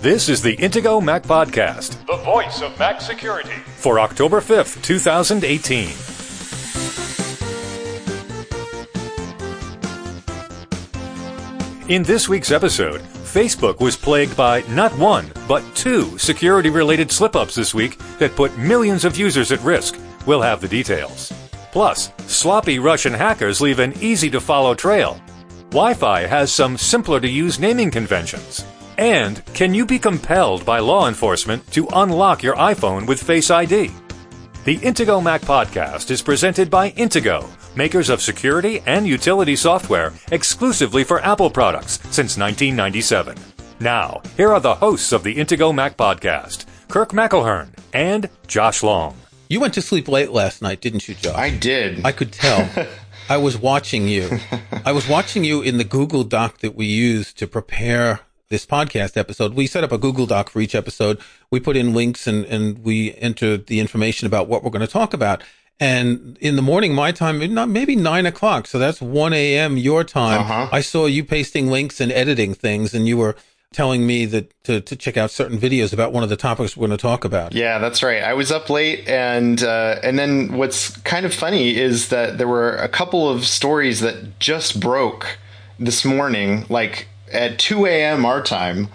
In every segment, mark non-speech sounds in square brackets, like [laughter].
This is the Intego Mac Podcast, the voice of Mac security. for October 5th, 2018. In this week's episode, Facebook was plagued by not one, but two security related slip ups this week that put millions of users at risk. We'll have the details. Plus, sloppy Russian hackers leave an easy to follow trail. Wi Fi has some simpler to use naming conventions. And can you be compelled by law enforcement to unlock your iPhone with Face ID? The Intego Mac podcast is presented by Intego, makers of security and utility software exclusively for Apple products since 1997. Now, here are the hosts of the Intego Mac podcast, Kirk McElhearn and Josh Long. You went to sleep late last night, didn't you, Josh? I did. I could tell. [laughs] I was watching you. I was watching you in the Google Doc that we use to prepare this podcast episode. We set up a Google Doc for each episode. We put in links and, and we enter the information about what we're going to talk about. And in the morning, my time, not maybe nine o'clock. So that's 1 a.m. your time. Uh-huh. I saw you pasting links and editing things and you were telling me that to, to check out certain videos about one of the topics we're going to talk about. yeah, that's right. I was up late, and uh, and then what's kind of funny is that there were a couple of stories that just broke this morning, like at 2 a.m. our time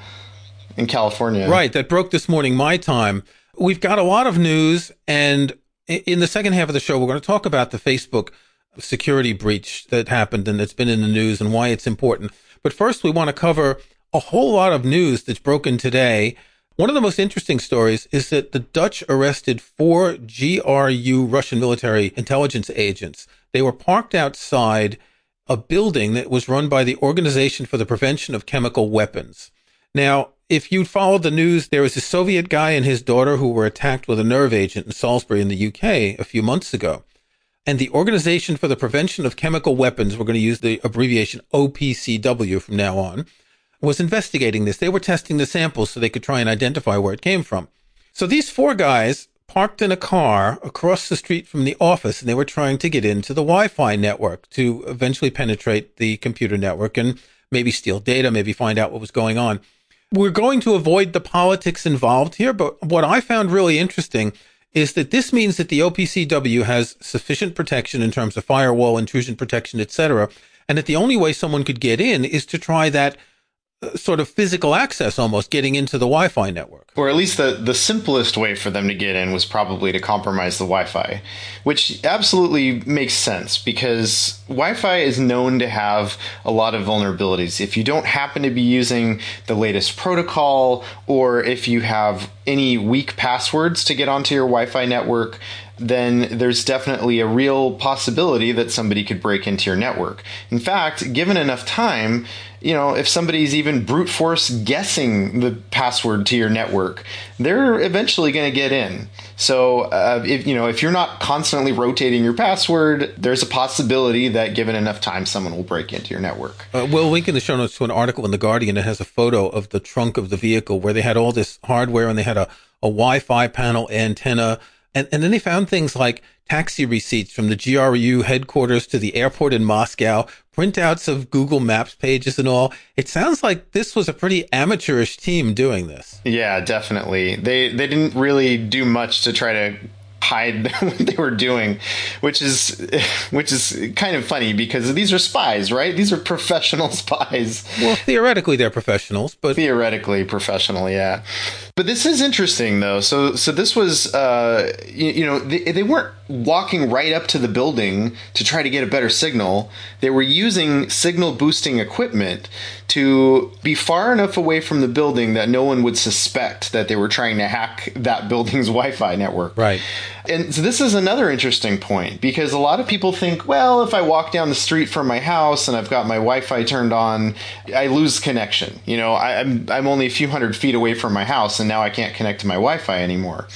in California. Right, that broke this morning, my time. We've got a lot of news, and in the second half of the show, we're going to talk about the Facebook security breach that happened and that's been in the news and why it's important. But first, we want to cover a whole lot of news that's broken today. One of the most interesting stories is that the Dutch arrested four GRU Russian military intelligence agents. They were parked outside a building that was run by the Organization for the Prevention of Chemical Weapons. Now, if you followed the news, there was a Soviet guy and his daughter who were attacked with a nerve agent in Salisbury in the UK a few months ago. And the Organization for the Prevention of Chemical Weapons, we're going to use the abbreviation OPCW from now on, was investigating this. They were testing the samples so they could try and identify where it came from. So these four guys parked in a car across the street from the office and they were trying to get into the Wi-Fi network to eventually penetrate the computer network and maybe steal data, maybe find out what was going on. We're going to avoid the politics involved here, but what I found really interesting is that this means that the OPCW has sufficient protection in terms of firewall, intrusion protection, etc., and that the only way someone could get in is to try that sort of physical access almost getting into the Wi-Fi network. Or at least the, the simplest way for them to get in was probably to compromise the Wi Fi, which absolutely makes sense because Wi Fi is known to have a lot of vulnerabilities. If you don't happen to be using the latest protocol, or if you have any weak passwords to get onto your Wi Fi network, then there's definitely a real possibility that somebody could break into your network. In fact, given enough time, you know, if somebody's even brute force guessing the password to your network, they're eventually going to get in. So, uh, if you know, if you're not constantly rotating your password, there's a possibility that given enough time, someone will break into your network. Uh, we'll link in the show notes to an article in the Guardian that has a photo of the trunk of the vehicle where they had all this hardware and they had a, a Wi-Fi panel antenna. And, and then they found things like taxi receipts from the GRU headquarters to the airport in Moscow, printouts of Google Maps pages and all. It sounds like this was a pretty amateurish team doing this. Yeah, definitely. They they didn't really do much to try to hide [laughs] what they were doing, which is [laughs] which is kind of funny because these are spies, right? These are professional [laughs] spies. Well, theoretically, they're professionals, but Theoretically professional, yeah. But this is interesting though. So so this was uh you, you know they, they weren't walking right up to the building to try to get a better signal. They were using signal boosting equipment to be far enough away from the building that no one would suspect that they were trying to hack that [laughs] building's Wi-Fi network. right. And so this is another interesting point because a lot of people think, well, if I walk down the street from my house and I've got my Wi-Fi turned on, I lose connection. You know, I, I'm I'm only a few hundred feet away from my house, and now I can't connect to my Wi-Fi anymore.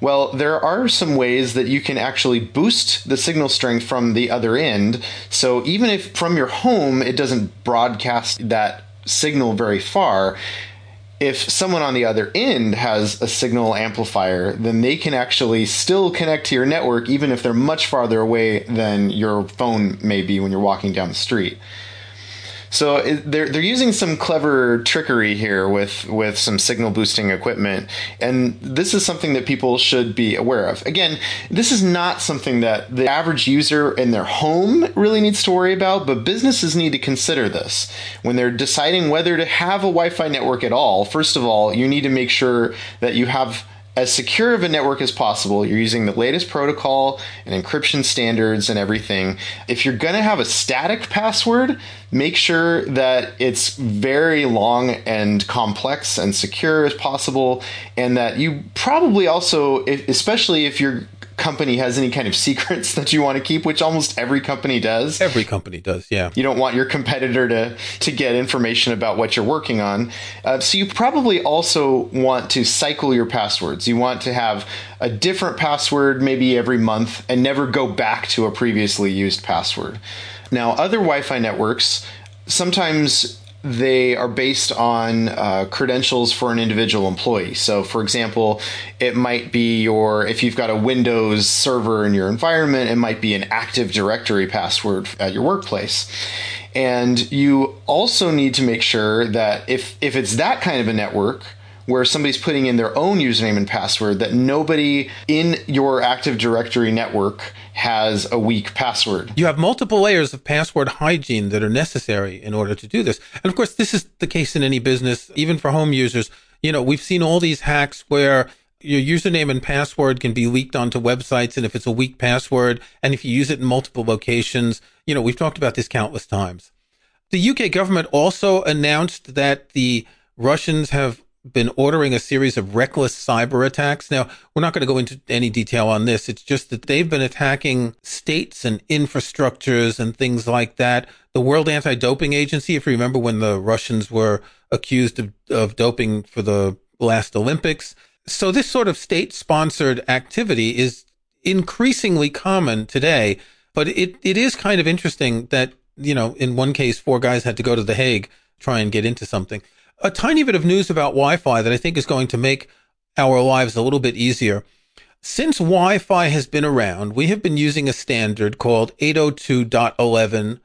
Well, there are some ways that you can actually boost the signal strength from the other end. So even if from your home it doesn't broadcast that signal very far, if someone on the other end has a signal amplifier, then they can actually still connect to your network even if they're much farther away than your phone may be when you're walking down the street. So it, they're they're using some clever trickery here with with some signal boosting equipment, and this is something that people should be aware of. Again, this is not something that the average user in their home really needs to worry about, but businesses need to consider this when they're deciding whether to have a Wi-Fi network at all. First of all, you need to make sure that you have as secure of a network as possible. You're using the latest protocol and encryption standards and everything. If you're going to have a static password, make sure that it's very long and complex and secure as possible, and that you probably also, especially if you're company has any kind of secrets [laughs] that you want to keep, which almost every company does. Every company does, yeah. You don't want your competitor to to get information about what you're working on. Uh, so you probably also want to cycle your passwords. You want to have a different password maybe every month and never go back to a previously used password. Now, other Wi-Fi networks sometimes they are based on uh, credentials for an individual employee. So, for example, it might be your, if you've got a Windows server in your environment, it might be an Active Directory password at your workplace. And you also need to make sure that if, if it's that kind of a network, where somebody's putting in their own username and password that nobody in your Active Directory network has a weak password. You have multiple layers of password hygiene that are necessary in order to do this. And of course, this is the case in any business, even for home users. You know, we've seen all these hacks where your username and password can be leaked onto websites. And if it's a weak password and if you use it in multiple locations, you know, we've talked about this countless times. The UK government also announced that the Russians have been ordering a series of reckless cyber attacks. Now, we're not going to go into any detail on this. It's just that they've been attacking states and infrastructures and things like that. The World Anti Doping Agency, if you remember when the Russians were accused of, of doping for the last Olympics. So, this sort of state sponsored activity is increasingly common today. But it, it is kind of interesting that, you know, in one case, four guys had to go to The Hague, try and get into something a tiny bit of news about Wi-Fi that I think is going to make our lives a little bit easier. Since Wi-Fi has been around, we have been using a standard called 802.11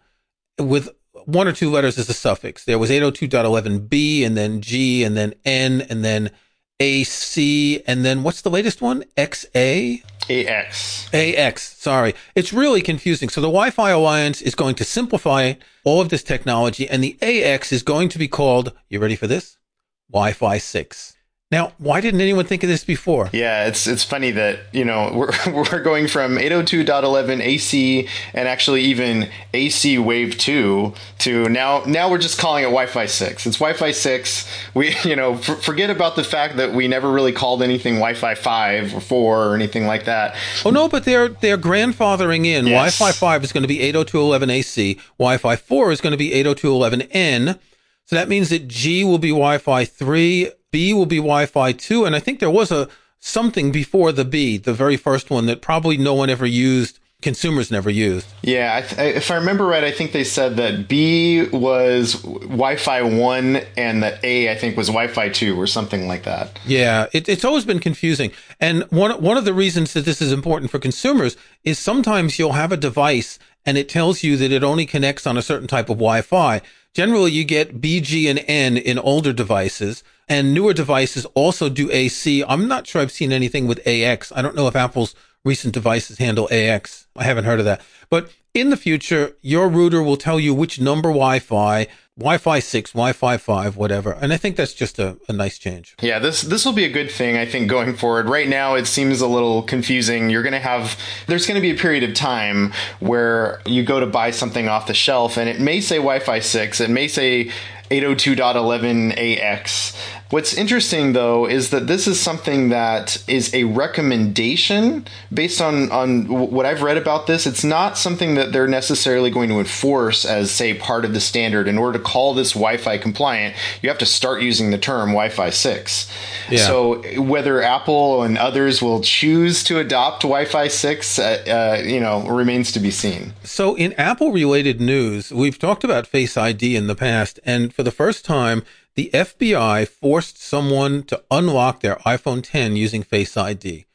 with one or two letters as a suffix. There was 802.11b and then G and then N and then AC and then what's the latest one? XA? AX. AX, sorry. It's really confusing. So the Wi-Fi Alliance is going to simplify all of this technology and the AX is going to be called, you ready for this? Wi-Fi 6. Now, why didn't anyone think of this before? Yeah, it's it's funny that you know [laughs] we're we're going from 802.11 AC and actually even AC Wave two to now now we're just calling it Wi-Fi six. It's Wi-Fi six. We [laughs] you know f- forget about the fact that we never really called anything Wi-Fi five or four or anything like that. Oh no, but they're they're grandfathering in. Yes. Wi-Fi five is going to be 802.11 AC. Wi-Fi four is going to be 802.11N. So that means that G will be Wi-Fi three B will be Wi-Fi 2, and I think there was a something before the B, the very first one that probably no one ever used consumers never used. Yeah, I th- if I remember right, I think they said that B was Wi-Fi one and that A I think was Wi-Fi two or something like that. Yeah, it, it's always been confusing, and one one of the reasons that this is important for consumers is sometimes you'll have a device and it tells you that it only connects on a certain type of Wi-Fi. Generally, you get B, G, and N in older devices and newer devices also do AC. I'm not sure I've seen anything with AX. I don't know if Apple's recent devices handle AX. I haven't heard of that. But in the future, your router will tell you which number Wi-Fi, Wi-Fi 6, Wi-Fi 5, whatever. And I think that's just a, a nice change. Yeah, this this will be a good thing, I think, going forward. Right now, it seems a little confusing. You're going to have, there's going to be a period of time where you go to buy something off the shelf and it may say Wi-Fi 6, it may say 802.11ax. What's interesting though is that this is something that is a recommendation based on on what I've read about this. It's not something that they're necessarily going to enforce as say part of the standard. In order to call this Wi-Fi compliant, you have to start using the term Wi-Fi 6. Yeah. So whether Apple and others will choose to adopt Wi-Fi 6, uh, uh, you know, remains to be seen. So in Apple related news, we've talked about Face ID in the past and for the first time the FBI forced someone to unlock their iPhone 10 using Face ID.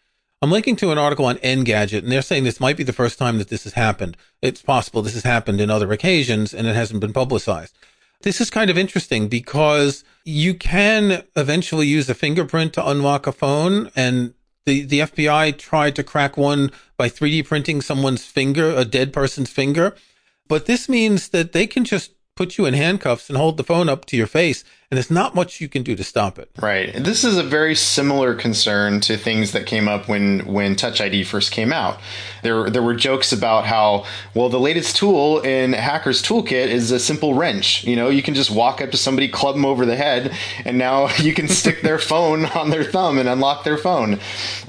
I'm linking to an article on Engadget, and they're saying this might be the first time that this has happened. It's possible this has happened in other occasions, and it hasn't been publicized. This is kind of interesting because you can eventually use a fingerprint to unlock a phone and the, the FBI tried to crack one by 3D printing someone's finger, a dead person's finger. But this means that they can just put you in handcuffs and hold the phone up to your face and there's not much you can do to stop it. Right. This is a very similar concern to things that came up when when Touch ID first came out. There there were jokes about how well the latest tool in Hacker's Toolkit is a simple wrench. You know, you can just walk up to somebody, club them over the head, and now [laughs] you can stick their phone on their thumb and unlock their phone.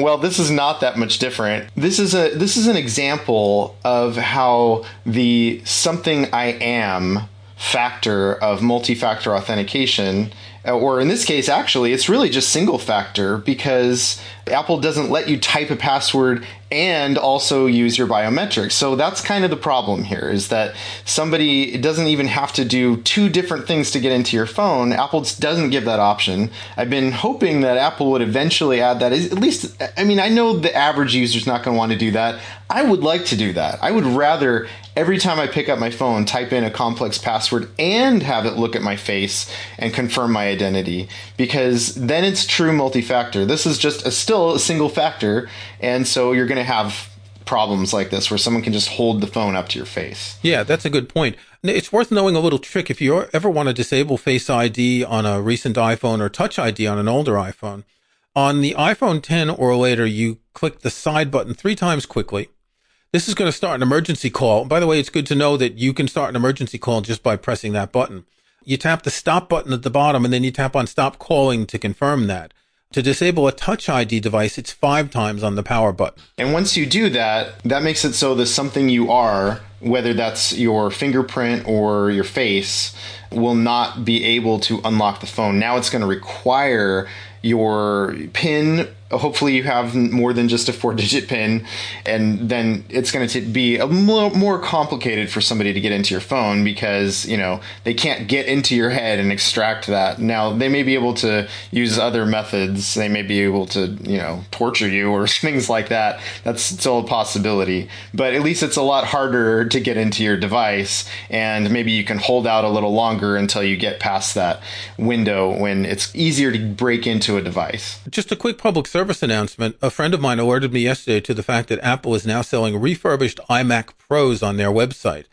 Well, this is not that much different. This is a this is an example of how the something I am factor of multi factor authentication, uh, or in this case, actually, it's really just single factor because Apple doesn't let you type a password and also use your biometrics. So that's kind of the problem here is that somebody doesn't even have to do two different things to get into your phone. Apple doesn't give that option. I've been hoping that Apple would eventually add that. At least, I mean, I know the average user is not going to want to do that. I would like to do that. I would rather every time I pick up my phone, type in a complex password and have it look at my face and confirm my identity because then it's true multi factor. This is just a, still a single factor. And so you're going to have problems like this where someone can just hold the phone up to your face. Yeah, that's a good point. It's worth knowing a little trick if you ever want to disable Face ID on a recent iPhone or Touch ID on an older iPhone. On the iPhone 10 or later, you click the side button three times quickly this is going to start an emergency call. By the way, it's good to know that you can start an emergency call just by pressing that button. You tap the stop button at the bottom and then you tap on stop calling to confirm that. To disable a touch ID device, it's five times on the power button. And once you do that, that makes it so the something you are, whether that's your fingerprint or your face, will not be able to unlock the phone. Now it's going to require your PIN hopefully you have more than just a four digit pin and then it's going to be a more, more complicated for somebody to get into your phone because you know they can't get into your head and extract that. Now they may be able to use other methods. They may be able to you know torture you or [laughs] things like that. That's still a possibility. But at least it's a lot harder to get into your device and maybe you can hold out a little longer until you get past that window when it's easier to break into a device. Just a quick public service service announcement, a friend of mine alerted me yesterday to the fact that Apple is now selling refurbished iMac Pros on their website.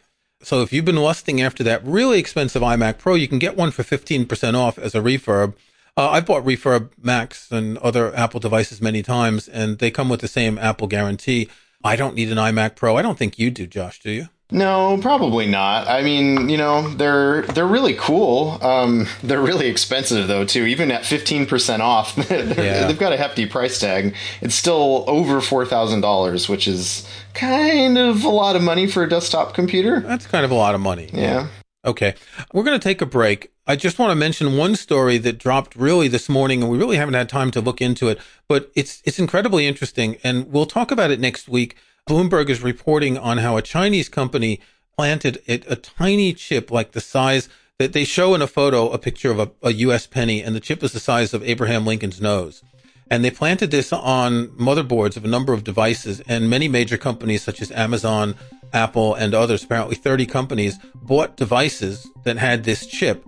So if you've been lusting after that really expensive iMac Pro, you can get one for 15% off as a refurb. Uh, I've bought refurb Macs and other Apple devices many times, and they come with the same Apple guarantee. I don't need an iMac Pro. I don't think you do, Josh, do you? No, probably not. I mean, you know, they're they're really cool. Um, they're really expensive though too. Even at fifteen percent off, [laughs] yeah. they've got a hefty price tag. It's still over four thousand dollars, which is kind of a lot of money for a desktop computer. That's kind of a lot of money. Yeah. Okay, we're going to take a break. I just want to mention one story that dropped really this morning, and we really haven't had time to look into it, but it's it's incredibly interesting, and we'll talk about it next week. Bloomberg is reporting on how a Chinese company planted a, a tiny chip like the size that they show in a photo a picture of a, a U.S. penny, and the chip is the size of Abraham Lincoln's nose. And they planted this on motherboards of a number of devices, and many major companies such as Amazon, Apple, and others, apparently 30 companies, bought devices that had this chip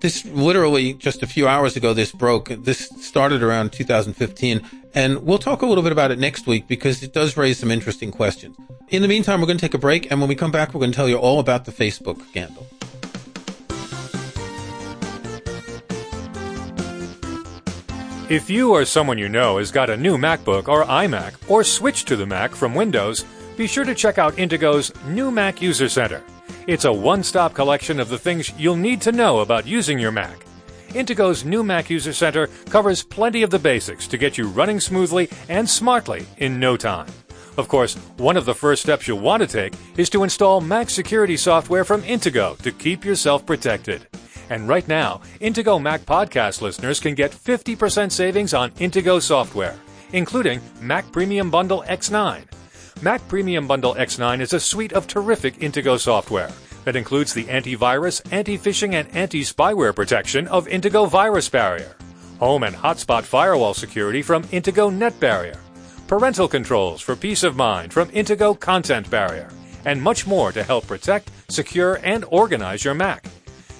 this literally just a few hours ago, this broke. This started around 2015. And we'll talk a little bit about it next week because it does raise some interesting questions. In the meantime, we're going to take a break. And when we come back, we're going to tell you all about the Facebook scandal. If you or someone you know has got a new MacBook or iMac or switched to the Mac from Windows, be sure to check out Intego's new Mac User Center. It's a one stop collection of the things you'll need to know about using your Mac. Intego's new Mac User Center covers plenty of the basics to get you running smoothly and smartly in no time. Of course, one of the first steps you'll want to take is to install Mac security software from Intego to keep yourself protected. And right now, Intego Mac podcast listeners can get 50% savings on Intego software, including Mac Premium Bundle X9, Mac Premium Bundle X9 is a suite of terrific Intego software that includes the antivirus, anti-phishing, and anti-spyware protection of Intego Virus Barrier, home and hotspot firewall security from Intego Net Barrier, parental controls for peace of mind from Intego Content Barrier, and much more to help protect, secure, and organize your Mac.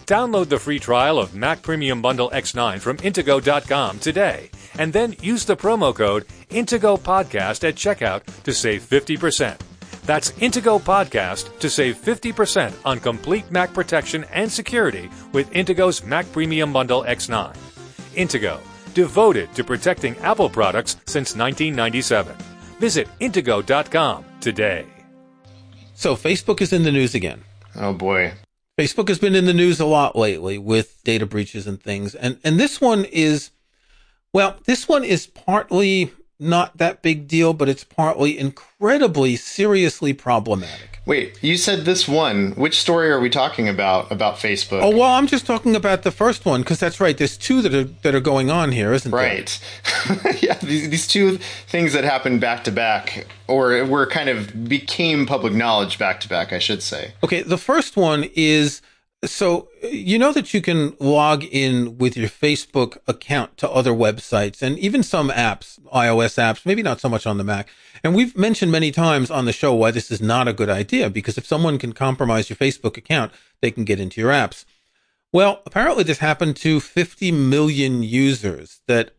Download the free trial of Mac Premium Bundle X9 from Intego.com today, and then use the promo code Intego Podcast at checkout to save 50%. That's Intego Podcast to save 50% on complete Mac protection and security with Intego's Mac Premium Bundle X9. Intego, devoted to protecting Apple products since 1997. Visit Intego.com today. So, Facebook is in the news again. Oh boy. Facebook has been in the news a lot lately with data breaches and things. And and this one is well, this one is partly not that big deal, but it's partly incredibly seriously problematic. Wait, you said this one. Which story are we talking about about Facebook? Oh well, I'm just talking about the first one because that's right. There's two that are that are going on here, isn't right. there? Right. [laughs] yeah, these, these two things that happened back to back, or were kind of became public knowledge back to back, I should say. Okay, the first one is so you know that you can log in with your Facebook account to other websites and even some apps, iOS apps, maybe not so much on the Mac. And we've mentioned many times on the show why this is not a good idea because if someone can compromise your Facebook account, they can get into your apps. Well, apparently this happened to 50 million users that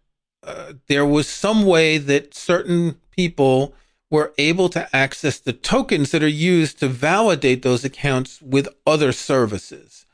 uh, there was some way that certain people were able to access the tokens that are used to validate those accounts with other services.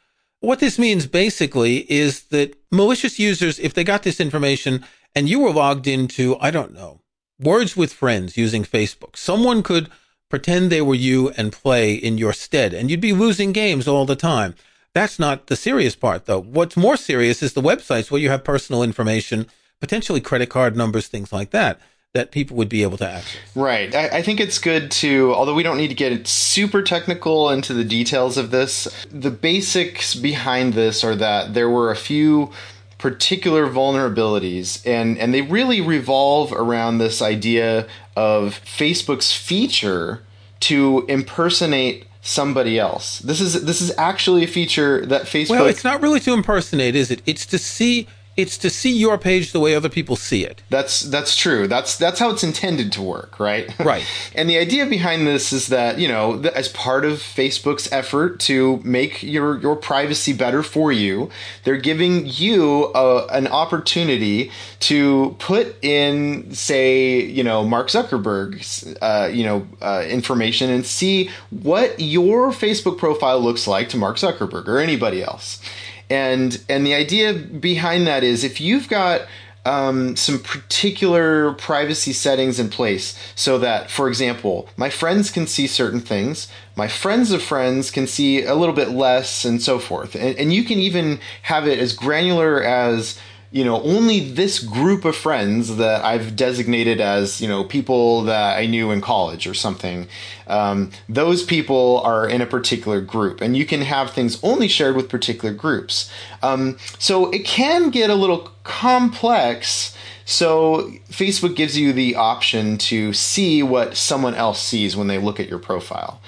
What this means basically is that malicious users, if they got this information and you were logged into, I don't know, words with friends using Facebook, someone could pretend they were you and play in your stead and you'd be losing games all the time. That's not the serious part though. What's more serious is the websites where you have personal information, potentially credit card numbers, things like that that people would be able to access. Right. I, I, think it's good to, although we don't need to get super technical into the details of this, the basics behind this are that there were a few particular vulnerabilities and and they really revolve around this idea of Facebook's feature to impersonate somebody else. This is this is actually a feature that Facebook Well, it's not really to impersonate, is it? It's to see it's to see your page the way other people see it. That's that's true. That's that's how it's intended to work, right? [laughs] Right. and the idea behind this is that you know, as part of Facebook's effort to make your your privacy better for you, they're giving you a, an opportunity to put in, say, you know, Mark Zuckerberg's, uh, you know, uh, information and see what your Facebook profile looks like to Mark Zuckerberg or anybody else and and the idea behind that is if you've got um, some particular privacy settings in place so that, for example, my friends can see certain things, my friends of friends can see a little bit less, and so forth. And, and you can even have it as granular as you know, only this group of friends that I've designated as, you know, people that I knew in college or something, um, those people are in a particular group. And you can have things only shared with particular groups. Um, so it can get a little complex. So Facebook gives you the option to see what someone else sees when they look at your profile.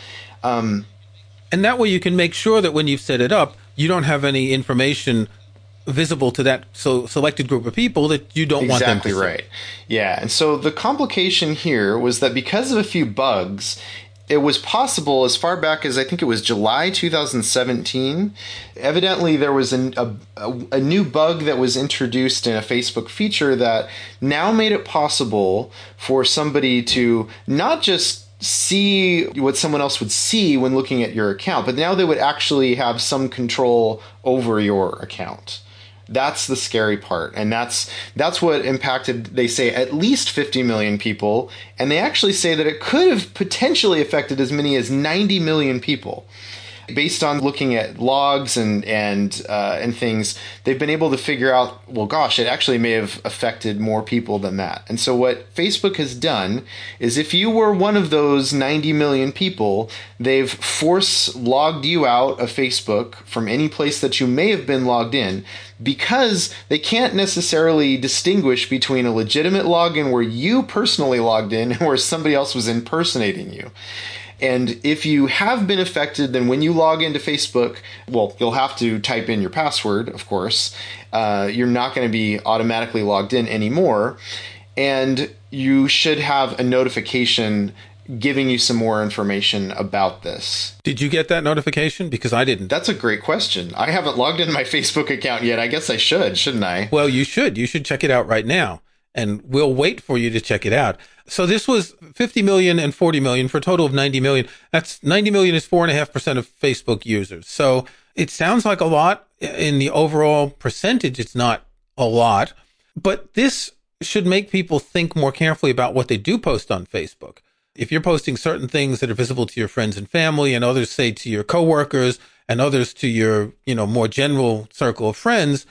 Um, and that way you can make sure that when you've set it up, you don't have any information visible to that so selected group of people that you don't exactly want them to right. Yeah, and so the complication here was that because of a few bugs, it was possible as far back as I think it was July 2017. Evidently, there was an, a, a new bug that was introduced in a Facebook feature that now made it possible for somebody to not just see what someone else would see when looking at your account, but now they would actually have some control over your account. That's the scary part. And that's that's what impacted they say at least 50 million people and they actually say that it could have potentially affected as many as 90 million people based on looking at logs and and uh, and things, they've been able to figure out. Well, gosh, it actually may have affected more people than that. And so, what Facebook has done is, if you were one of those 90 million people, they've force logged you out of Facebook from any place that you may have been logged in because they can't necessarily distinguish between a legitimate login where you personally logged in [laughs] and where somebody else was impersonating you. And if you have been affected, then when you log into Facebook, well, you'll have to type in your password, of course. Uh, you're not going to be automatically logged in anymore. And you should have a notification giving you some more information about this. Did you get that notification? Because I didn't. That's a great question. I haven't logged into my [laughs] Facebook account yet. I guess I should, shouldn't I? Well, you should. You should check it out right now. And we'll wait for you to check it out. So this was 50 million and 40 million for a total of 90 million. That's 90 million is four and a half percent of Facebook users. So it sounds like a lot in the overall percentage. It's not a lot, but this should make people think more carefully about what they do post on Facebook. If you're posting certain things that are visible to your friends and family and others say to your coworkers and others to your, you know, more general circle of friends,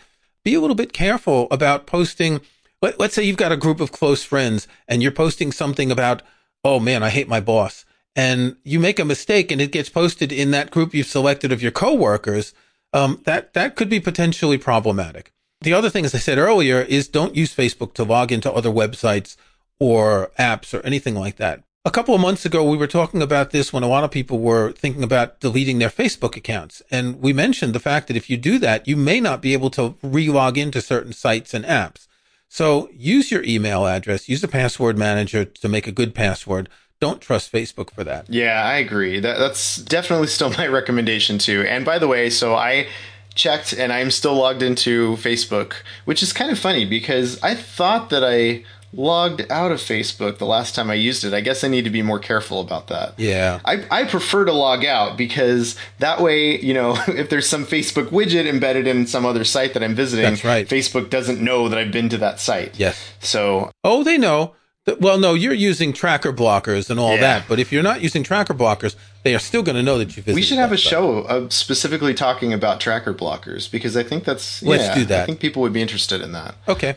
be a little bit careful about posting. Let, let's say you've got a group of close friends and you're posting something about, oh man, I hate my boss. And you make a mistake and it gets posted in that group you've selected of your coworkers. Um, that, that could be potentially problematic. The other thing, as I said earlier, is don't use Facebook to log into other websites or apps or anything like that. A couple of months ago, we were talking about this when a lot of people were thinking about deleting their Facebook accounts. And we mentioned the fact that if you do that, you may not be able to re-log into certain sites and apps. So use your email address, use a password manager to make a good password. Don't trust Facebook for that. Yeah, I agree. That, that's definitely still [laughs] my recommendation too. And by the way, so I checked and I'm still logged into Facebook, which is kind of funny because I thought that I logged out of Facebook the last time I used it. I guess I need to be more careful about that. Yeah. I, I prefer to log out because that way, you know, [laughs] if there's some Facebook widget embedded in some other site that I'm visiting, That's right. Facebook doesn't know that I've been to that site. Yes. So Oh, they know. Well, no, you're using tracker blockers and all Yeah. that. But if you're not using tracker blockers, they are still going to know that you visited. we should have a site. show uh, specifically talking about tracker blockers because I think that's Let's yeah, do that. I think people would be interested in that. Okay.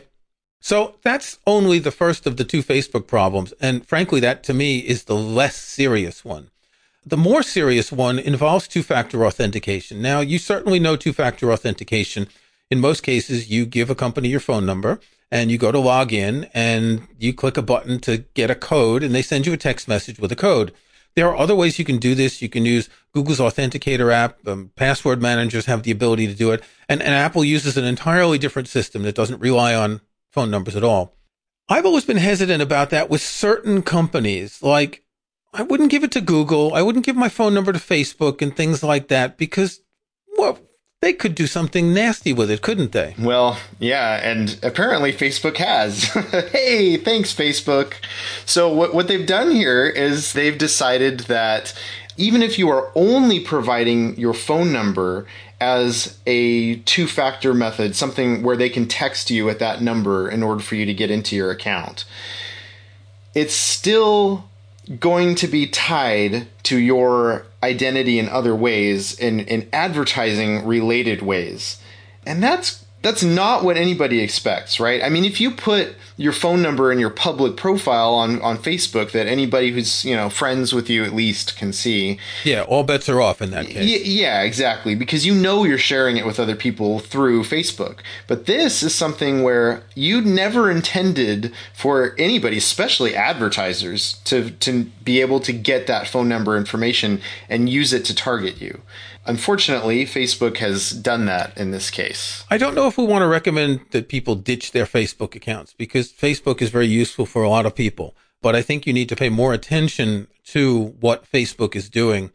So that's only the first of the two Facebook problems. And frankly, that to me is the less serious one. The more serious one involves two factor authentication. Now, you certainly know two factor authentication. In most cases, you give a company your phone number and you go to log in and you click a button to get a code and they send you a text message with a code. There are other ways you can do this. You can use Google's Authenticator app. Um, password managers have the ability to do it. And, and Apple uses an entirely different system that doesn't rely on phone numbers at all. I've always been hesitant about that with certain companies. Like, I wouldn't give it to Google. I wouldn't give my phone number to Facebook and things like that because, well, they could do something nasty with it, couldn't they? Well, yeah, and apparently Facebook has. [laughs] hey, thanks, Facebook. So, what, what they've done here is they've decided that even if you are only providing your phone number as a two factor method, something where they can text you at that number in order for you to get into your account, it's still going to be tied to your identity in other ways in, in advertising related ways. And that's that's not what anybody expects right i mean if you put your phone number in your public profile on on facebook that anybody who's you know friends with you at least can see Yeah, all bets are off in that case. Y- yeah, exactly. Because you know you're sharing it with other people through Facebook. But this is something where you never intended for anybody, especially advertisers, to, to be able to get that phone number information and use it to target you. Unfortunately, Facebook has done that in this case. I don't know if we want to recommend that people ditch their Facebook accounts because Facebook is very useful for a lot of people. But I think you need to pay more attention to what Facebook is doing.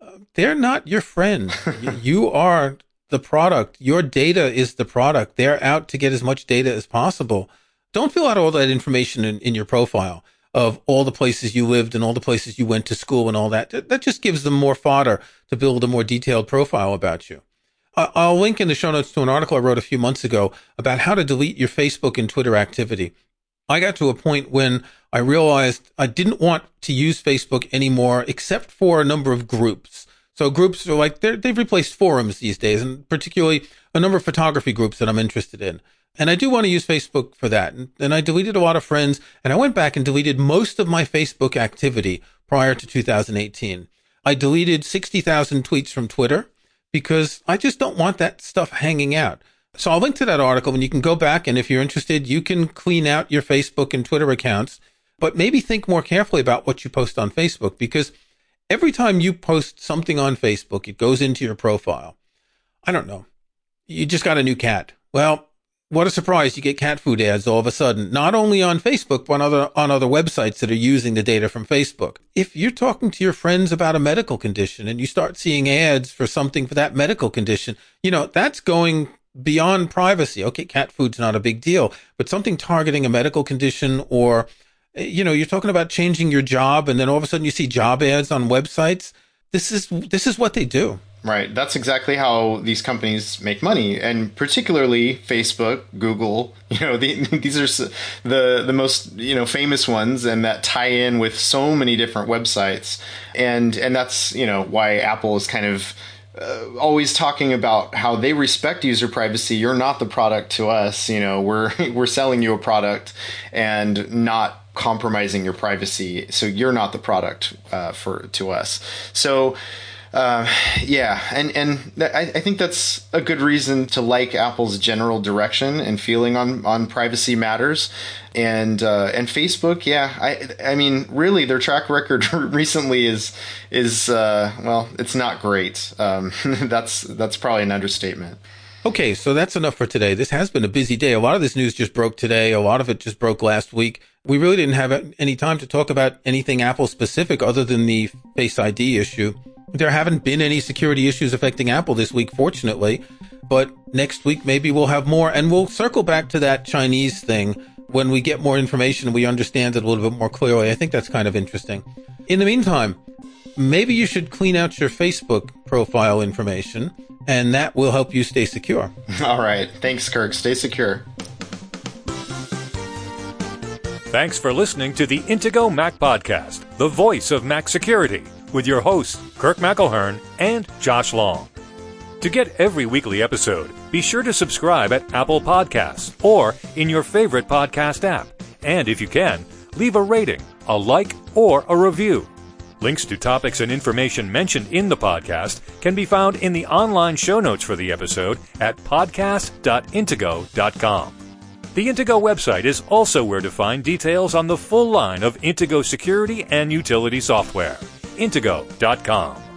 Uh, they're not your friend. [laughs] You are the product. Your data is the product. They're out to get as much data as possible. Don't fill out all that information in, in your profile of all the places you lived and all the places you went to school and all that. That just gives them more fodder to build a more detailed profile about you. I'll link in the show notes to an article I wrote a few months ago about how to delete your Facebook and Twitter activity. I got to a point when I realized I didn't want to use Facebook anymore, except for a number of groups. So groups are like they've replaced forums these days, and particularly a number of photography groups that I'm interested in. And I do want to use Facebook for that. And, I deleted a lot of friends, and I went back and deleted most of my Facebook activity prior to 2018. I deleted 60,000 tweets from Twitter because I just don't want that stuff hanging out. So I'll link to that article and you can go back and if you're interested, you can clean out your Facebook and Twitter accounts, but maybe think more carefully about what you post on Facebook because every time you post something on Facebook, it goes into your profile. I don't know. You just got a new cat. Well, what a surprise you get cat food ads all of a sudden, not only on Facebook, but on other, on other websites that are using the data from Facebook. If you're talking to your friends about a medical condition and you start seeing ads for something for that medical condition, you know, that's going beyond privacy. Okay, cat food's not a big deal, but something targeting a medical condition or, you know, you're talking about changing your job and then all of a sudden you see job ads on websites. This is, this is what they do. Right. That's exactly how these companies make money, and particularly Facebook, Google. [laughs] You know, the, these are the the most you know famous ones, and that tie in with so many different websites, and and that's you know why Apple is kind of uh, always talking about how they respect user privacy. You're not the product to us. You know, we're [laughs] we're selling you a product, and not compromising your privacy. So you're not the product uh, for to us. So uh, yeah, and and th- I, I, think that's a good reason to like Apple's general direction and feeling on on privacy matters, and uh, and Facebook, yeah, I I mean really their track record [laughs] recently is is uh, well, it's not great. Um, [laughs] that's that's probably an understatement. Okay, so that's enough for today. This has been a busy day. A lot of this news just broke today. A lot of it just broke last week. We really didn't have any time to talk about anything Apple specific other than the Face ID issue. There haven't been any security issues affecting Apple this week, fortunately, but next week maybe we'll have more and we'll circle back to that Chinese thing when we get more information we understand it a little bit more clearly. I think that's kind of interesting. In the meantime, maybe you should clean out your Facebook profile information and that will help you stay secure. [laughs] All right. Thanks, Kirk. Stay secure. Thanks for listening to the Intego Mac Podcast, the voice of Mac security with your hosts, Kirk McElhearn and Josh Long. To get every weekly episode, be sure to subscribe at Apple Podcasts or in your favorite podcast app. And if you can, leave a rating, a like, or a review. Links to topics and information mentioned in the podcast can be found in the online show notes for the episode at podcast.intego.com. The Intego website is also where to find details on the full line of Intego security and utility software intego.com.